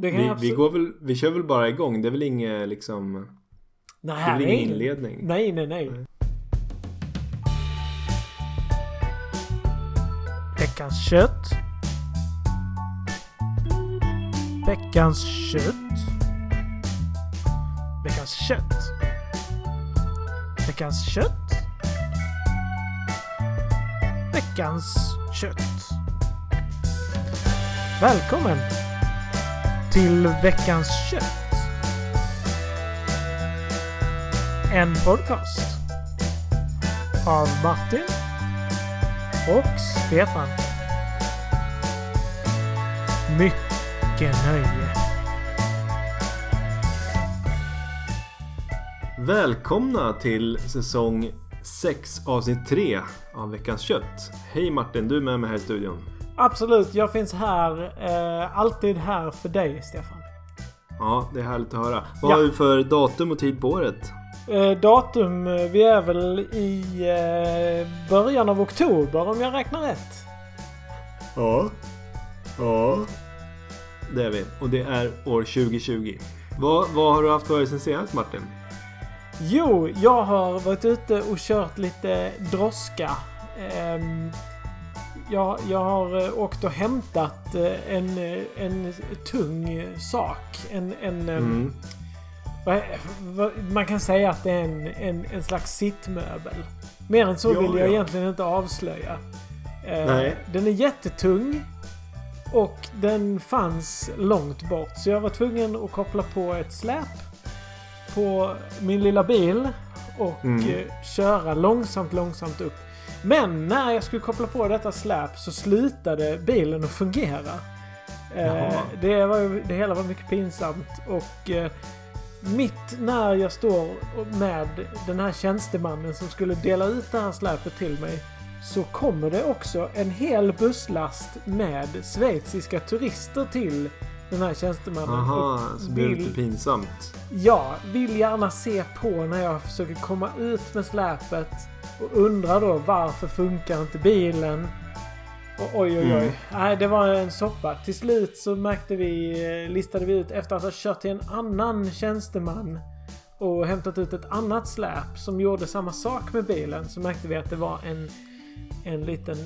Vi, jag vi, absolut... går väl, vi kör väl bara igång. Det är väl inget liksom... Nej, Det är väl ingen nej. inledning? Nej, nej, nej. Veckans kött. Veckans kött. Veckans kött. Veckans kött. Veckans kött. Välkommen till veckans kött. En podcast av Martin och Stefan. Mycket nöje. Välkomna till säsong 6 avsnitt 3 av Veckans Kött. Hej Martin, du är med mig här i studion. Absolut, jag finns här. Eh, alltid här för dig, Stefan. Ja, det är härligt att höra. Vad Ja. har vi för datum och tid på året? Eh, datum, eh, vi är väl i eh, början av oktober om jag räknar rätt. Ja. Ja. Det är vi. Och det är år 2020. Vad, vad har du haft för sen senast Martin? Jo, jag har varit ute och kört lite droska. Ehm, jag, jag har eh, åkt och hämtat eh, en, eh, en tung sak. En, en, Mm. vad- vad- man kan säga att det är en, en, en slags sittmöbel. Mer än så Ja, vill jag ja. egentligen inte avslöja. Nej. Den är jättetung. Och den fanns långt bort. Så jag var tvungen att koppla på ett släp på min lilla bil och Mm. köra långsamt, långsamt upp. Men när jag skulle koppla på detta släp så slutade bilen att fungera. Eh, det, var, ju- det hela var mycket pinsamt och eh, mitt när jag står med den här tjänstemannen som skulle dela ut det här släpet till mig så kommer det också en hel busslast med schweiziska turister till den här tjänstemannen. Aha, så blir det vill- lite pinsamt. Ja, vill gärna se på när jag försöker komma ut med släpet och undrar då varför funkar inte bilen? Och oj oj oj. Mm. Nej, det var en soppa. Till slut så märkte vi, eh, listade vi ut efter att ha kört till en annan tjänsteman och hämtat ut ett annat släp som gjorde samma sak med bilen så märkte vi att det var en, en liten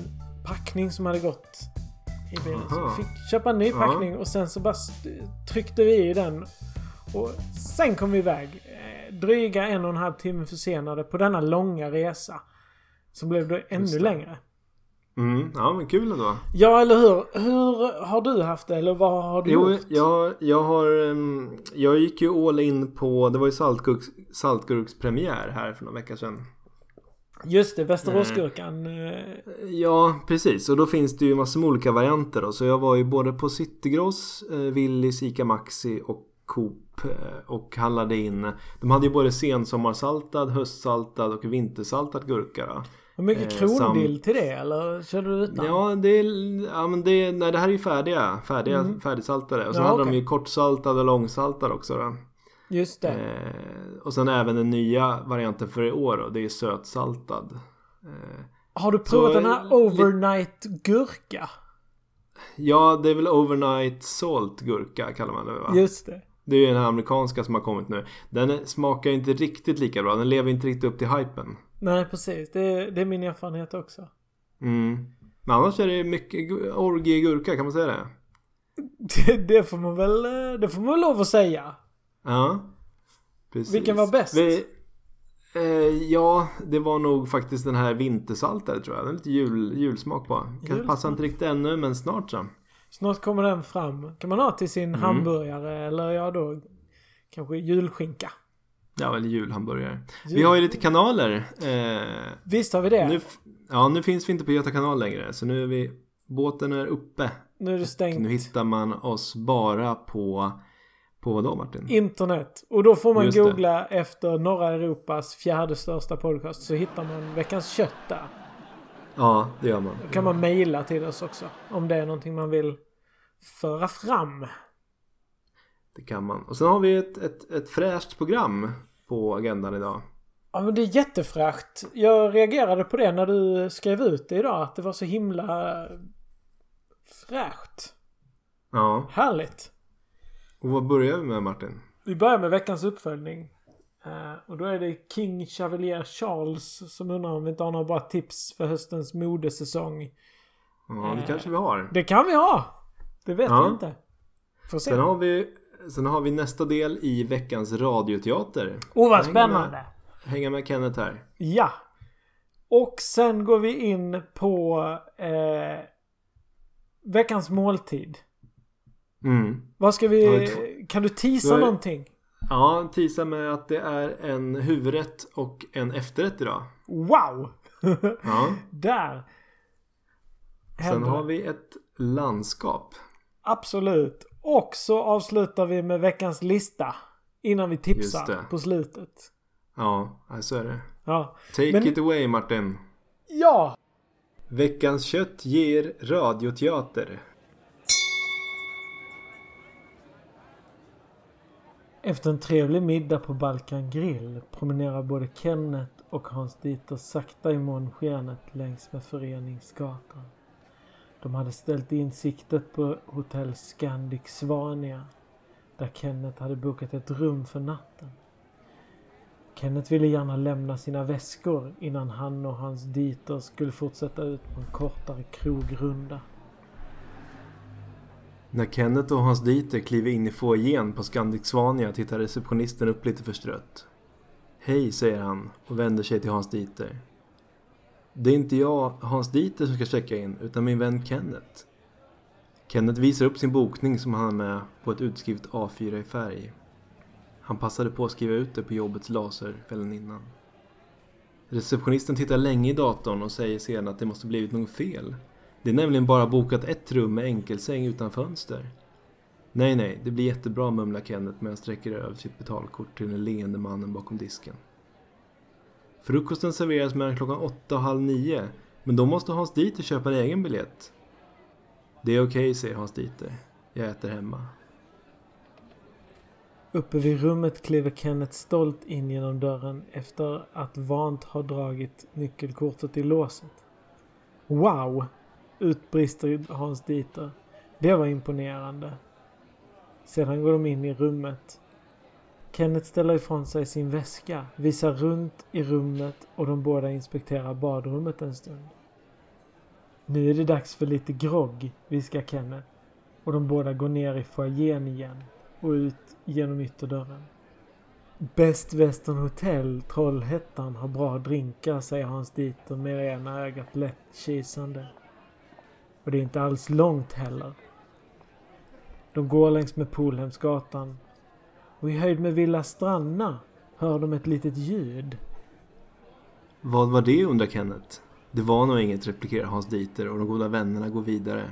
packning som hade gått i bilen. Så Aha. vi fick köpa en ny packning och sen så bara tryckte vi i den och sen kom vi iväg. Eh, dryga en och en halv timme försenade på denna långa resa. Som blev då ännu längre. Mm, ja men kul ändå. Ja, eller hur? Hur har du haft det? Eller vad har du Jo, gjort? jag, jag har... ehm, Jag gick ju all in på... Det var ju saltgurks, saltgurkspremiär här för några veckor sedan. Just det, Västeråsgurkan. eh, Ja, precis. Och då finns det ju massor med olika varianter då. Så jag var ju både på Citygross, eh, Willys, Ica Maxi och Coop eh, och handlade in. De hade ju både sensommarsaltad, höstsaltad och vintersaltad gurka. Då. Hur mycket Eh, krondill till det? Eller körde du utan? Ja, det ja men det, nej, det här är ju färdiga, färdiga Mm. färdigsaltade. Och sen Ja, hade okej. de ju kortsaltad och långsaltad också då. Just det. Eh, och sen även den nya varianten för i år då, det är sötsaltad. Eh, har du provat så, den här overnight gurka? ja, det är väl overnight salt gurka kallar man det va? Just det. Det är ju den här amerikanska som har kommit nu. Den smakar inte riktigt lika bra. Den lever inte riktigt upp till hypen. Nej, precis. Det är, det är min erfarenhet också. Mm. Men annars är det mycket gu- orgiegurka, kan man säga det? Det, det får man väl eh, det får man väl lov att säga. Ja. Precis. Vilken var bäst? Vi, eh, ja, det var nog faktiskt den här vintersaltade tror jag. Den är lite jul, julsmak på. Kanske passar inte riktigt ännu, men snart så. Snart kommer den fram. Kan man ha till sin Mm. hamburgare eller ja då kanske julskinka. Ja, eller julhamburgare. Vi har ju lite kanaler. Eh, Visst har vi det? nu, Nu, ja, nu finns vi inte på Göta kanal längre. Så nu är vi... Båten är uppe. är det stängt. Nu hittar man oss bara på... På vad då Martin? Internet. Och då får man Just det. googla efter norra Europas fjärde största podcast så hittar man veckans kött där. Ja, det gör man. Då kan man mejla till oss också. Om det är någonting man vill föra fram. Det kan man. Och sen har vi ett, ett, ett fräscht program på agendan idag. Ja men det är jättefräscht. Jag reagerade på det när du skrev ut det idag. Att det var så himla fräscht. Ja. Härligt. Och vad börjar vi med Martin? Vi börjar med veckans uppföljning. Uh, och då är det King Chevalier Charles som undrar om vi inte har några bra tips för höstens modesäsong. Ja, det uh, kanske vi har. Det kan vi ha! Det vet ja. vi inte. Får se. Sen har vi, sen har vi nästa del i veckans radioteater. Åh, oh, vad spännande! Med, hänga med Kenneth här. Ja! Och sen går vi in på eh, veckans måltid. Mm. Vad ska vi... Kan du tisa någonting? Ja, tisa med att det är en huvudrätt och en efterrätt idag. Wow! ja. Där! Sen har vi ett landskap. Absolut. Och så avslutar vi med veckans lista. Innan vi tipsar på slutet. Ja, så är det. Ja. Take Men... it away Martin. Ja! Veckans kött ger radioteater. Efter en trevlig middag på Balkan Grill promenerar både Kenneth och Hans-Dieter sakta i månskenet längs med Föreningsgatan. De hade ställt in siktet på hotell Scandic Svania där Kenneth hade bokat ett rum för natten. Kenneth ville gärna lämna sina väskor innan han och hans Dieter skulle fortsätta ut på en kortare krogrunda. När Kenneth och Hans Dieter kliver in i foajén på Scandic Svania tittar receptionisten upp lite förstrött. Hej, säger han och vänder sig till Hans Dieter. Det är inte jag, Hans Dieter, som ska checka in, utan min vän Kenneth. Kenneth visar upp sin bokning som han har med på ett utskrivet A4 i färg. Han passade på att skriva ut det på jobbets laser kvällen innan. Receptionisten tittar länge i datorn och säger sedan att det måste blivit något fel. Det är nämligen bara bokat ett rum med enkelsäng utan fönster. Nej, nej, det blir jättebra, mumlar Kenneth medan han sträcker över sitt betalkort till den leende mannen bakom disken. Frukosten serveras mellan klockan åtta och halv nio, men då måste Hans Dieter köpa en egen biljett. Det är okej, okay, säger Hans Dieter. Jag äter hemma. Uppe vid rummet kliver Kenneth stolt in genom dörren efter att vant ha dragit nyckelkortet i låset. Wow! Utbrister Hans Dieter. Det var imponerande. Sedan går de in i rummet. Kenneth ställer ifrån sig sin väska, visar runt i rummet och de båda inspekterar badrummet en stund. Nu är det dags för lite grogg, viskar Kenneth. Och de båda går ner i foajén igen och ut genom ytterdörren. Best Western Hotel, Trollhättan, har bra drinkar, säger Hans Dieter med ena ögat lätt kisande. Och det är inte alls långt heller. De går längs med Polhemsgatan. Och i höjd med Villa Stranna hör de ett litet ljud. Vad var det undrar Kenneth? Det var nog inget, replikerar Hans Dieter och de goda vännerna går vidare.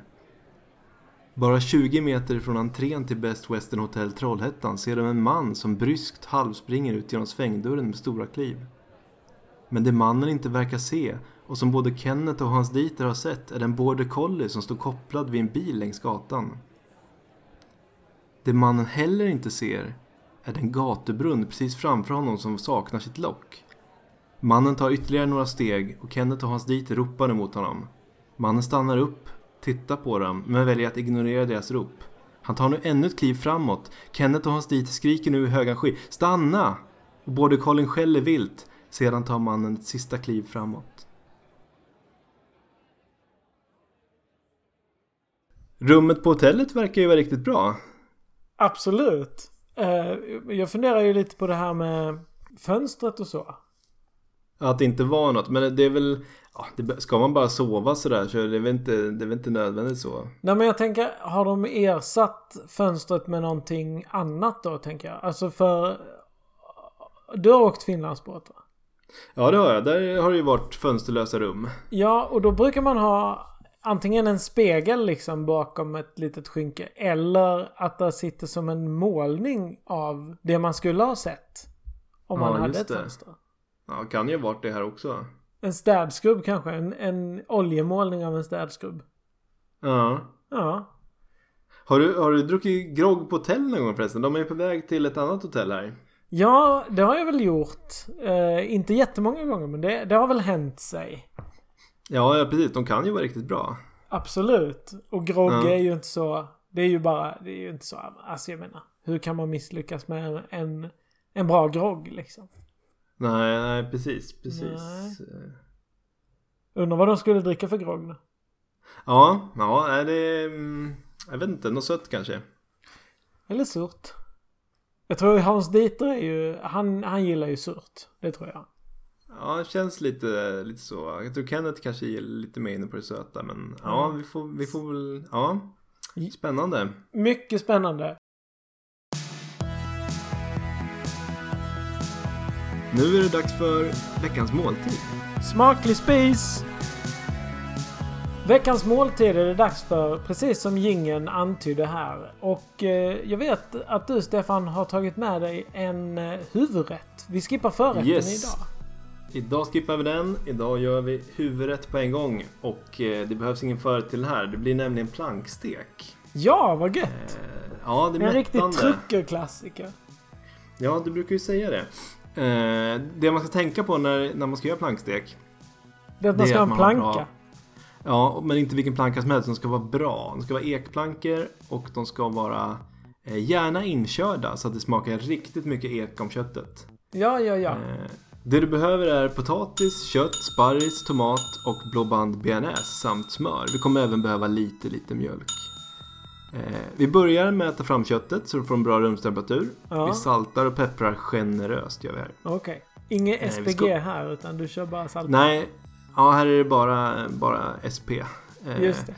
Bara 20 meter från entrén till Best Western Hotel Trollhättan ser de en man som bryskt halvspringer ut genom svängdörren med stora kliv. Men det mannen inte verkar se och som både Kenneth och Hans Dieter har sett är den border collie som står kopplad vid en bil längs gatan. Det mannen heller inte ser är den gatubrunn precis framför honom som saknar sitt lock. Mannen tar ytterligare några steg och Kenneth och Hans Dieter ropar emot honom. Mannen stannar upp tittar på dem, men väljer att ignorera deras rop. Han tar nu ännu ett kliv framåt. Kenneth och Hans Dieter skriker nu i högan sky. Stanna! Och både Colin skäller vilt. Sedan tar mannen ett sista kliv framåt. Rummet på hotellet verkar ju vara riktigt bra. Absolut. Uh, jag funderar ju lite på det här med fönstret och så. Att det inte var något. Men det är väl Ja, det, ska man bara sova sådär så är det väl inte, det är väl inte nödvändigt så. Nej men jag tänker, har de ersatt fönstret med någonting annat då tänker jag? Alltså för... Du har åkt Finlandsbåt va? Ja det har jag. Där har det ju varit fönsterlösa rum. Ja och då brukar man ha antingen en spegel liksom bakom ett litet skynke. Eller att det sitter som en målning av det man skulle ha sett. Om ja, man hade ett fönster. Ja, kan ju varit det här också. En städskrubb kanske? En, en oljemålning av en städskrubb? Ja. Ja. Har du, har du druckit grogg på hotell någon gång förresten? De är på väg till ett annat hotell här. Ja, det har jag väl gjort. Eh, inte jättemånga gånger men det, det har väl hänt sig. Ja, ja, precis. De kan ju vara riktigt bra. Absolut. Och grogg ja. är ju inte så Det är ju bara, det är ju inte så, alltså jag menar, hur kan man misslyckas med en, en bra grogg liksom? Nej, nej precis, precis. Nej. Undrar vad de skulle dricka för grogg då? Ja, ja, är det... mm, Jag vet inte, något sött kanske? Eller surt. Jag tror Hans Dieter är ju, han, han gillar ju surt. Det tror jag. Ja, det känns lite, lite så. Jag tror Kenneth kanske är lite mer inne på det söta, men ja, vi får, vi får väl... Ja, spännande. Mycket spännande. Nu är det dags för veckans måltid. Smaklig spis! Veckans måltid är det dags för, precis som gingen antydde här. Och eh, jag vet att du Stefan har tagit med dig en eh, huvudrätt. Vi skippar förrätten Yes. idag. Idag skippar vi den. Idag gör vi huvudrätt på en gång. Och eh, det behövs ingen förrätt till här. Det blir nämligen plankstek. Ja, vad gött! Eh, ja, det är en riktig mättande. truckerklassiker. Ja, du brukar ju säga det. Eh, det man ska tänka på när, när man ska göra plankstek. Det är att man ska ha en planka. bra- Ja, men inte vilken planka som helst. De ska vara bra. De ska vara ekplankor och de ska vara gärna inkörda så att det smakar riktigt mycket ek om köttet. Ja, ja, ja. Det du behöver är potatis, kött, sparris, tomat och blåband bearnaise samt smör. Vi kommer även behöva lite, lite mjölk. Eh, vi börjar med att ta fram köttet så du får en bra rumstemperatur. Ja. Vi saltar och pepprar generöst gör vi här. Okej. Inget Eh, SPG ska- här utan du kör bara salt. Nej, ja här är det bara, bara SP. Eh, Just det.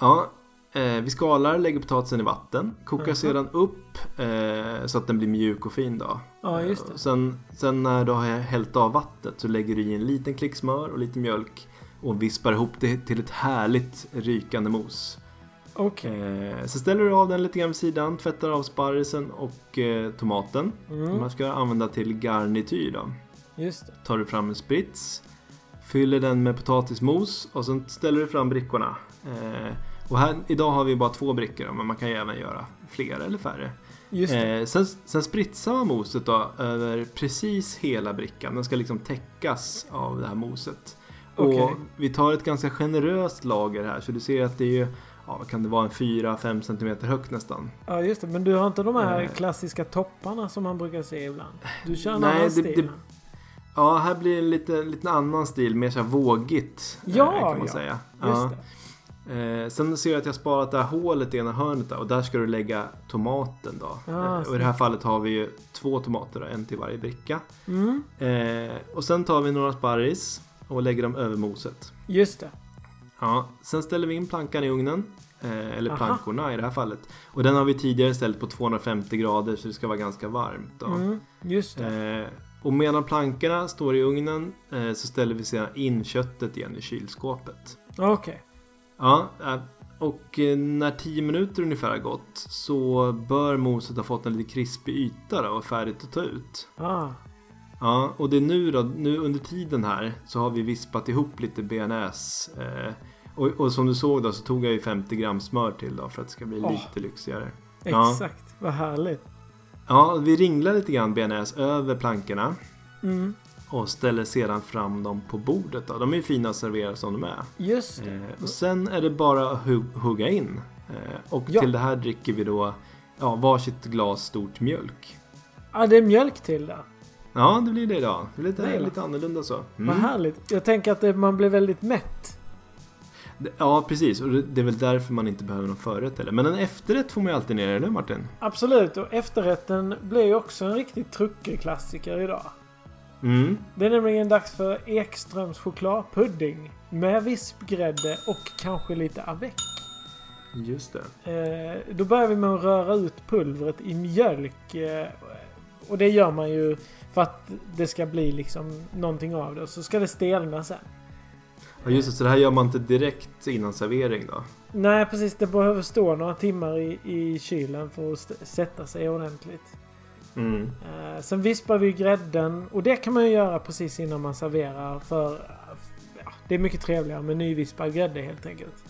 Ja, vi skalar, lägger potatisen i vatten. Kokar Mhm. sedan upp eh, så att den blir mjuk och fin då. Ja, just Eh, det. Sen, sen när du har hällt av vattnet så lägger du i en liten klick smör och lite mjölk och vispar ihop det till ett härligt rykande mos. Okej. Eh, så ställer du av den lite grann vid sidan, tvättar av sparrisen och eh, tomaten. Mm. Man ska använda till garnityr då. Just det. Tar du fram en sprits, fyller den med potatismos och sen ställer du fram brickorna. Eh, och här, idag har vi bara två brickor men man kan ju även göra fler eller färre. Eh, sen, sen spritsar man moset då över precis hela brickan. Den ska liksom täckas av det här moset. Okej. Och vi tar ett ganska generöst lager här så du ser att det är ju, ja kan det vara, en 4-5 cm högt nästan. Ja, just det. Men du har inte de här Eh. klassiska topparna som man brukar se ibland? Du kör en Nej, annan det- stil? det- Ja, här blir det en lite, lite annan stil, mer så här vågigt. eh, Ja, kan man ja. säga. Just Ja. det. Eh, sen ser jag att jag sparat det här hålet i ena hörnet där, och där ska du lägga tomaten då. Ah, eh, och i det här fallet har vi ju två tomater, då, en till varje bricka. Mm, Eh, och sen tar vi några sparris och lägger dem över moset. just det. Ja, sen ställer vi in plankan i ugnen. Eh, eller Aha. plankorna i det här fallet. Och den har vi tidigare ställt på 250 grader så det ska vara ganska varmt. Då. Mm, just det. Eh, och medan plankorna står i ugnen eh, så ställer vi sedan in köttet igen i kylskåpet. Okej. Ja, eh, och eh, när 10 minuter ungefär har gått så bör moset ha fått en lite krispig yta då och färdigt att ta ut. Ah, Ja, och det är nu då, nu under tiden här så har vi vispat ihop lite bearnaise. Eh, och, och som du såg då så tog jag ju 50 gram smör till då för att det ska bli Åh. lite lyxigare. Ja. exakt. Vad härligt. Ja, vi ringlar lite grann bearnaise över plankorna. Mm, Och ställer sedan fram dem på bordet. Då. De är ju fina att servera som de är. just det. Eh, och sen är det bara att hu- hugga in. Eh, och Ja. till det här dricker vi då ja, varsitt glas stort mjölk. ah, det är mjölk till där. Ja, det blir det idag. Det är lite, Nej, lite annorlunda så. Vad Mm. härligt. Jag tänker att det, man blir väldigt mätt. Det- Ja, precis. Och det det är väl därför man inte behöver någon förrätt heller. Men en efterrätt får man ju alltid ner, eller Martin? Absolut. Och efterrätten blir ju också en riktig truckerklassiker idag. Mm. Det är nämligen dags för Ekströms chokladpudding. Med vispgrädde och kanske lite avec. Just det. Eh, då börjar vi med att röra ut pulvret i mjölk. Eh, och det gör man ju för att det ska bli liksom någonting av det. Och så ska det stelna sen. Ja, just det. Så det här gör man inte direkt innan servering då? Nej precis, det behöver stå några timmar i, i kylen för att sätta sig ordentligt. Mm. Eh, sen vispar vi grädden och det kan man ju göra precis innan man serverar för ja, det är mycket trevligare med nyvispad grädde helt enkelt.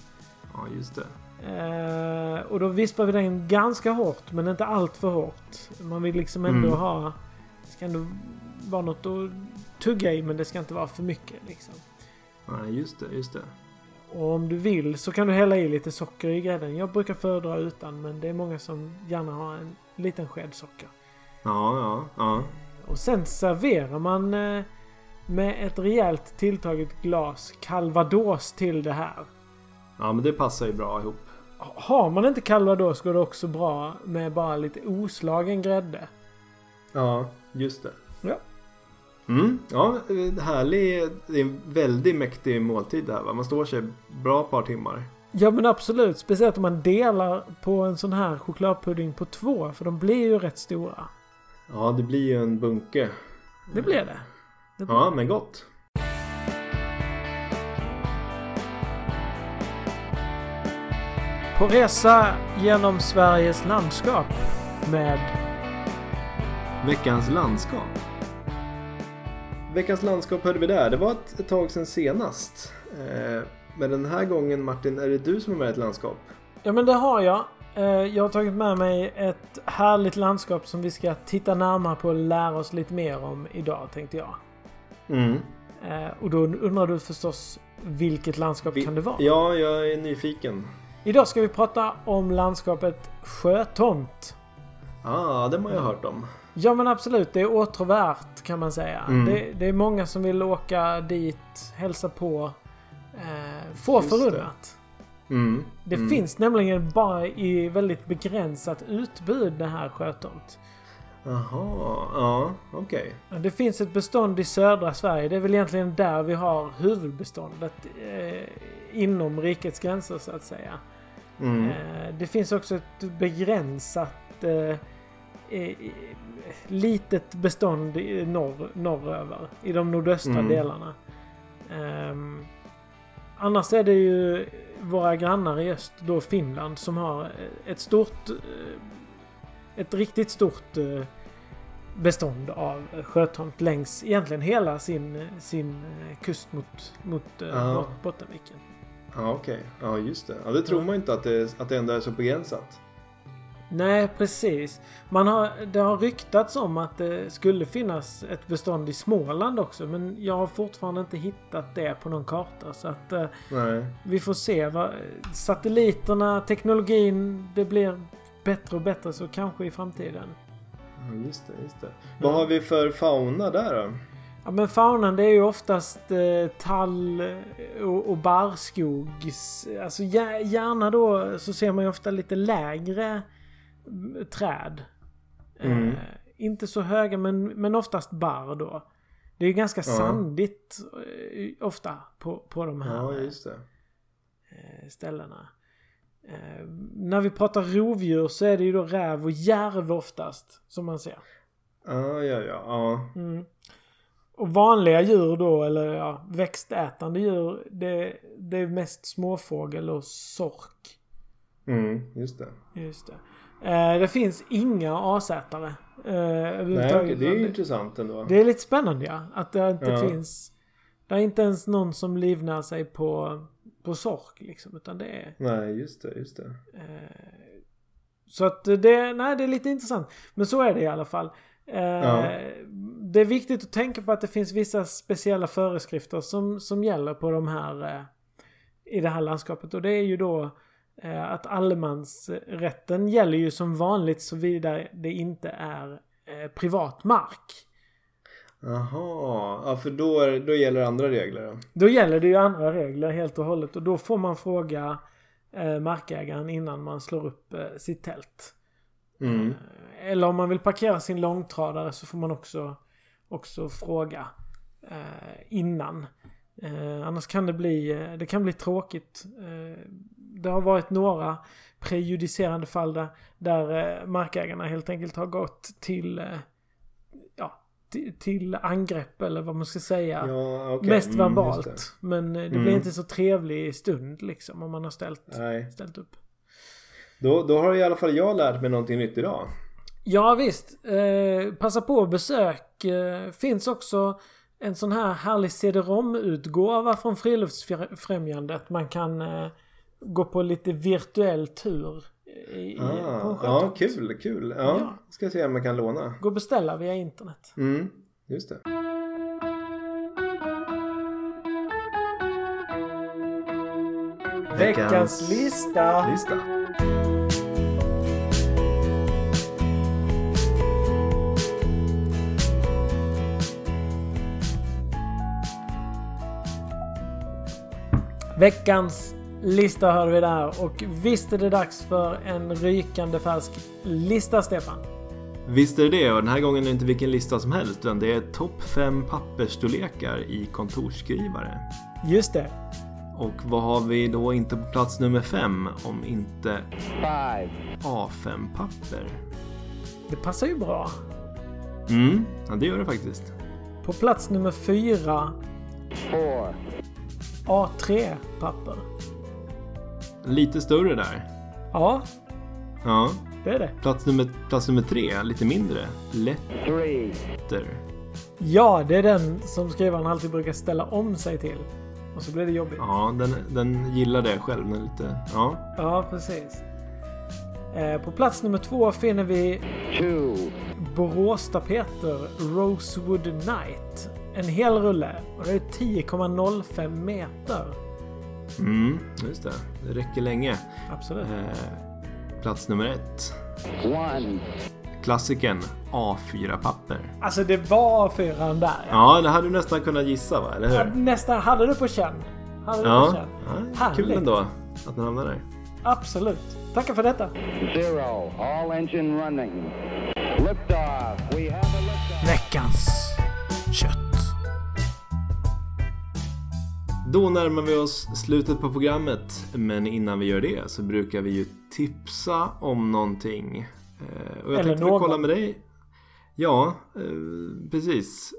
Ja, just det. Eh, och då vispar vi den ganska hårt men inte allt för hårt. Man vill liksom ändå Mm. ha... Det ska ändå vara något att tugga i men det ska inte vara för mycket liksom. Nej, just det. Just det. Och om du vill så kan du hälla i lite socker i grädden. Jag brukar föredra utan men det är många som gärna har en liten sked socker. Ja, ja, ja. Och sen serverar man eh, med ett rejält tilltaget glas calvados till det här. Ja, men det passar ju bra ihop. Har man inte calvados går det också bra med bara lite oslagen grädde. Ja, just det. Ja. Mm, ja, härlig. Det är en väldigt mäktig måltid det här va? Man står sig bra par timmar. Ja men absolut. Speciellt om man delar på en sån här chokladpudding på två. För de blir ju rätt stora. Ja, det blir ju en bunke. Det blir det. det blir. Ja, men gott. På resa genom Sveriges landskap med Veckans landskap. Veckans landskap hörde vi där. Det var ett, ett tag sedan senast. Eh, men den här gången Martin, är det du som är med ett landskap? Ja men det har jag. Eh, Jag har tagit med mig ett härligt landskap som vi ska titta närmare på och lära oss lite mer om idag tänkte jag. Mm. Eh, Och då undrar du förstås vilket landskap Vi- kan det vara? Ja, jag är nyfiken. Idag ska vi prata om landskapet Sjötomt. Ah, det har jag hört om. Ja men absolut, det är åtråvärt kan man säga. Mm. Det, det är många som vill åka dit, hälsa på, eh, få Just förunnat. Mm. Det mm. finns nämligen bara i väldigt begränsat utbud det här Sjötomt. Jaha, ja, okej. Det finns ett bestånd i södra Sverige. Det är väl egentligen där vi har huvudbeståndet eh, inom rikets gränser så att säga. Mm. Eh, det finns också ett begränsat eh, eh, litet bestånd i norr, norröver. I de nordöstra Mm. delarna. Ehm, annars är det ju våra grannar i öst, då Finland, som har ett stort... eh, Ett riktigt stort eh, bestånd av sjötomt längs egentligen hela sin, sin eh, kust mot, mot eh, Ja. Bot- Bottenviken. Ja, okej. Ja, just det. Ja, det tror man inte att det, att det ändå är så begränsat. Nej, precis. Man har, det har ryktats om att det skulle finnas ett bestånd i Småland också. Men jag har fortfarande inte hittat det på någon karta. Så att eh, Nej. vi får se. Vad, satelliterna, teknologin, det blir bättre och bättre så kanske i framtiden. Ja, just det, just det. Vad har vi för fauna där då? Ja men faunan det är ju oftast eh, tall och, och barrskog. Alltså gär- gärna då så ser man ju ofta lite lägre träd. Mm. Eh, inte så höga men, men oftast barr då. Det är ju ganska Ja. sandigt eh, ofta på, på de här Ja, eh, ställena. Eh, när vi pratar rovdjur så är det ju då räv och järv oftast som man ser. Ja, ja, ja. ja. Mm. Och vanliga djur då, eller ja, växtätande djur, det, det är mest småfågel och sork. Mm, just det. Just det. Eh, det finns inga asätare. Eh, Nej, det är intressant ändå. det är lite spännande ja. Att det inte Ja. finns... Det är inte ens någon som livnär sig på, på sork liksom. Utan det är... Nej, just det, just det. Eh, så att det, nej, det är lite intressant. Men så är det i alla fall. Ja. Det är viktigt att tänka på att det finns vissa speciella föreskrifter som, som gäller på de här i det här landskapet. Och det är ju då att allemansrätten gäller ju som vanligt såvida det inte är eh, privat mark. Jaha, ja för då, då gäller andra regler då. Då gäller det ju andra regler helt och hållet och då får man fråga eh, markägaren innan man slår upp eh, sitt tält. Mm. Eh, Eller om man vill parkera sin långtradare så får man också, också fråga eh, innan. Eh, annars kan det bli, eh, det kan bli tråkigt. Det har varit några prejudicerande fall där, där eh, markägarna helt enkelt har gått till, eh, ja, till, angrepp eller vad man ska säga. Ja, okej. Mest Mm, verbalt. just men eh, det Mm. blir inte så trevlig stund liksom om man har ställt, det. Nej, ställt upp. då, då har i alla fall jag lärt mig någonting nytt idag. Ja visst. Eh, passa på att besök. Eh, finns också en sån här härlig CD-ROM-utgåva från Friluftsfrämjandet. Man kan eh, gå på lite virtuell tur. I, på Ah, sjötomt. ja, kul, kul. Ja, Ja. ska se om jag kan låna. Gå och beställa via internet. Mm, just det. Veckans lista. lista. Veckans lista hörde vi där och visst är det dags för en rykande färsk lista Stefan. Visst är det det och den här gången är det inte vilken lista som helst utan det är topp 5 pappersstorlekar i kontorsskrivare. Just det. Och vad har vi då inte på plats nummer 5 om inte A5-papper? Det passar ju bra. Mm, ja det gör det faktiskt. På plats nummer fyra A3-papper. Lite större där. Ja, Ja. det är det. Plats nummer, plats nummer tre, lite mindre. Letter. Ja, det är den som skrivaren alltid brukar ställa om sig till. Och så blir det jobbigt. Ja, den, den gillar det själv. Den lite... Ja. Ja, precis. Eh, på plats nummer två finner vi Boråstapeter Rosewood Night. En hel rulle. Och det är 10,05 meter. Mm, just det. Det räcker länge. Absolut. Eh, plats nummer ett. Klassikern A4-papper. Alltså det var fyran där. Ja, det hade du nästan kunnat gissa va? Eller hur? nästan hade du på känn. Hade du på Ja, känn. ja kul ändå att den hamnade där. Absolut. Tackar för detta. Zero. All engine running. Liftoff. We have a liftoff. Veckans Då närmar vi oss slutet på programmet. Men innan vi gör det så brukar vi ju tipsa om någonting. Eh, Och jag Eller tänkte någon. kolla med dig. Ja, eh, precis.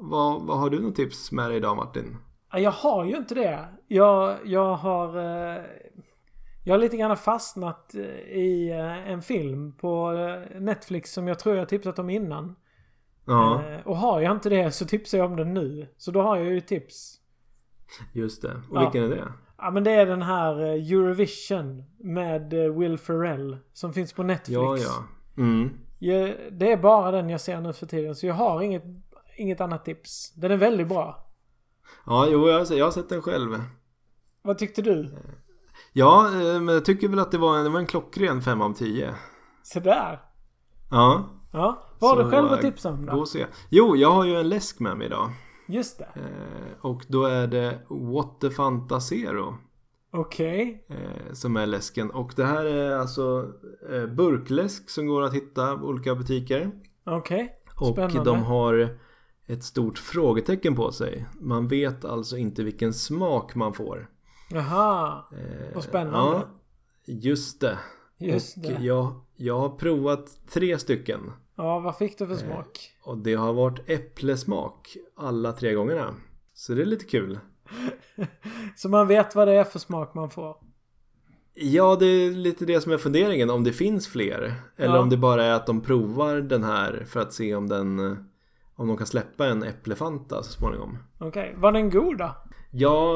Vad, vad har du något tips med dig idag Martin? Ja, Jag har ju inte det. Jag, jag har... eh, Jag har lite grann fastnat i en film på Netflix som jag tror jag tipsat om innan. Ja, Och har jag inte det så tipsar jag om den nu. Så då har jag ju tips. Just det. Och Ja. vilken är det? Ja men det är den här eh, Eurovision med eh, Will Ferrell som finns på Netflix. Ja, ja. Mm. Jag, det är bara den jag ser nu för tiden så jag har inget, inget annat tips. Den är väldigt bra. Ja, jo, jag, har- jag har sett den själv. Vad tyckte du? Ja, eh, men jag tycker väl att det var en, det var en klockren 5 av 10. Så där. Ja. Ja. Vad har du själv att tipsa om Gå då? och se. Jo, jag har ju en läsk med mig idag. Just det. Eh, och då är det What the Fanta Zero. Okej. Eh, som är läsken. Och det här är alltså eh, burkläsk som går att hitta på olika butiker. Okej. Och Spännande. de har ett stort frågetecken på sig. Man vet alltså inte vilken smak man får. Jaha. Eh, Vad spännande. Ja, just det. Just och det. Jag, jag har provat tre stycken. Ja, vad fick du för smak? Och det har varit äpplesmak alla tre gångerna. Så det är lite kul. Så man vet vad det är för smak man får. Ja, det är lite det som är funderingen. Om det finns fler. Eller Ja. om det bara är att de provar den här för att se om den om de kan släppa en äpplefanta så småningom. Okej. Var den god då? Ja,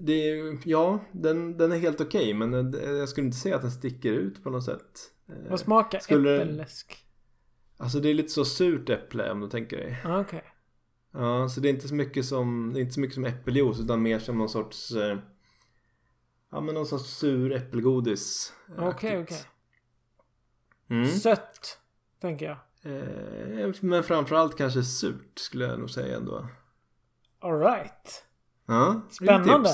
det, ja den, den är helt okej men jag skulle inte säga att den sticker ut på något sätt. Eh, Vad smakar Skulle- äppelläsk? Alltså det är lite så surt äpple om du tänker dig. Ah, Okej. Ja, så det är inte så mycket som, det är inte så mycket som äppeljuice utan mer som någon sorts eh, Ja men någon sorts sur äppelgodis. Okej, aktigt. okej. Mm. Sött. Tänker jag. Eh, men framförallt kanske surt skulle jag nog säga ändå. Alright. Ja, Spännande.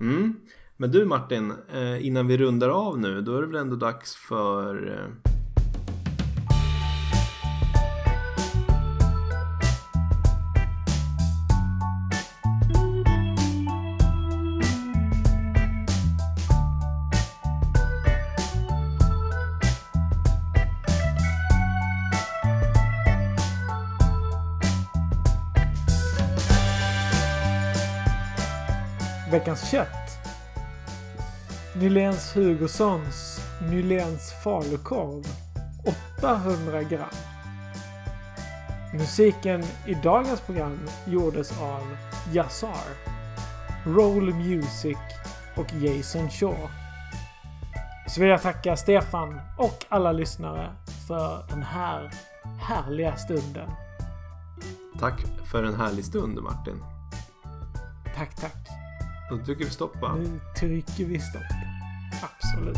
Mm. Men du Martin, eh, innan vi rundar av nu då är det väl ändå dags för Veckans kött. Nyléns Hugossons Nyléns falukorv. 800 gram. Musiken i dagens program gjordes av Yassar, Roll Music och Jason Shaw. Så vill jag tacka Stefan och alla lyssnare för den här härliga stunden. Tack för en härlig stund Martin. Tack, tack. Då trycker vi stopp va? Nu trycker vi stopp. Absolut.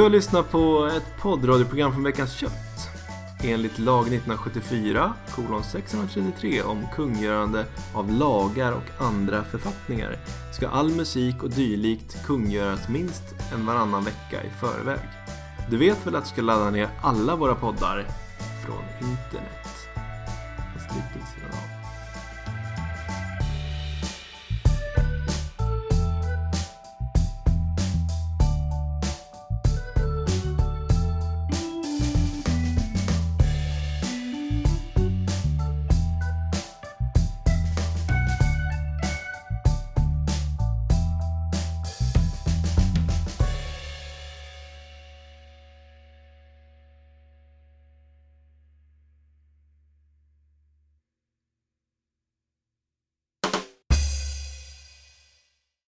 Du har lyssnat på ett poddradioprogram från Veckans Kött. Enligt lag 1974, kolon 633 om kungörande av lagar och andra författningar ska all musik och dylikt kungöras minst en varannan vecka i förväg. Du vet väl att du ska ladda ner alla våra poddar från internet?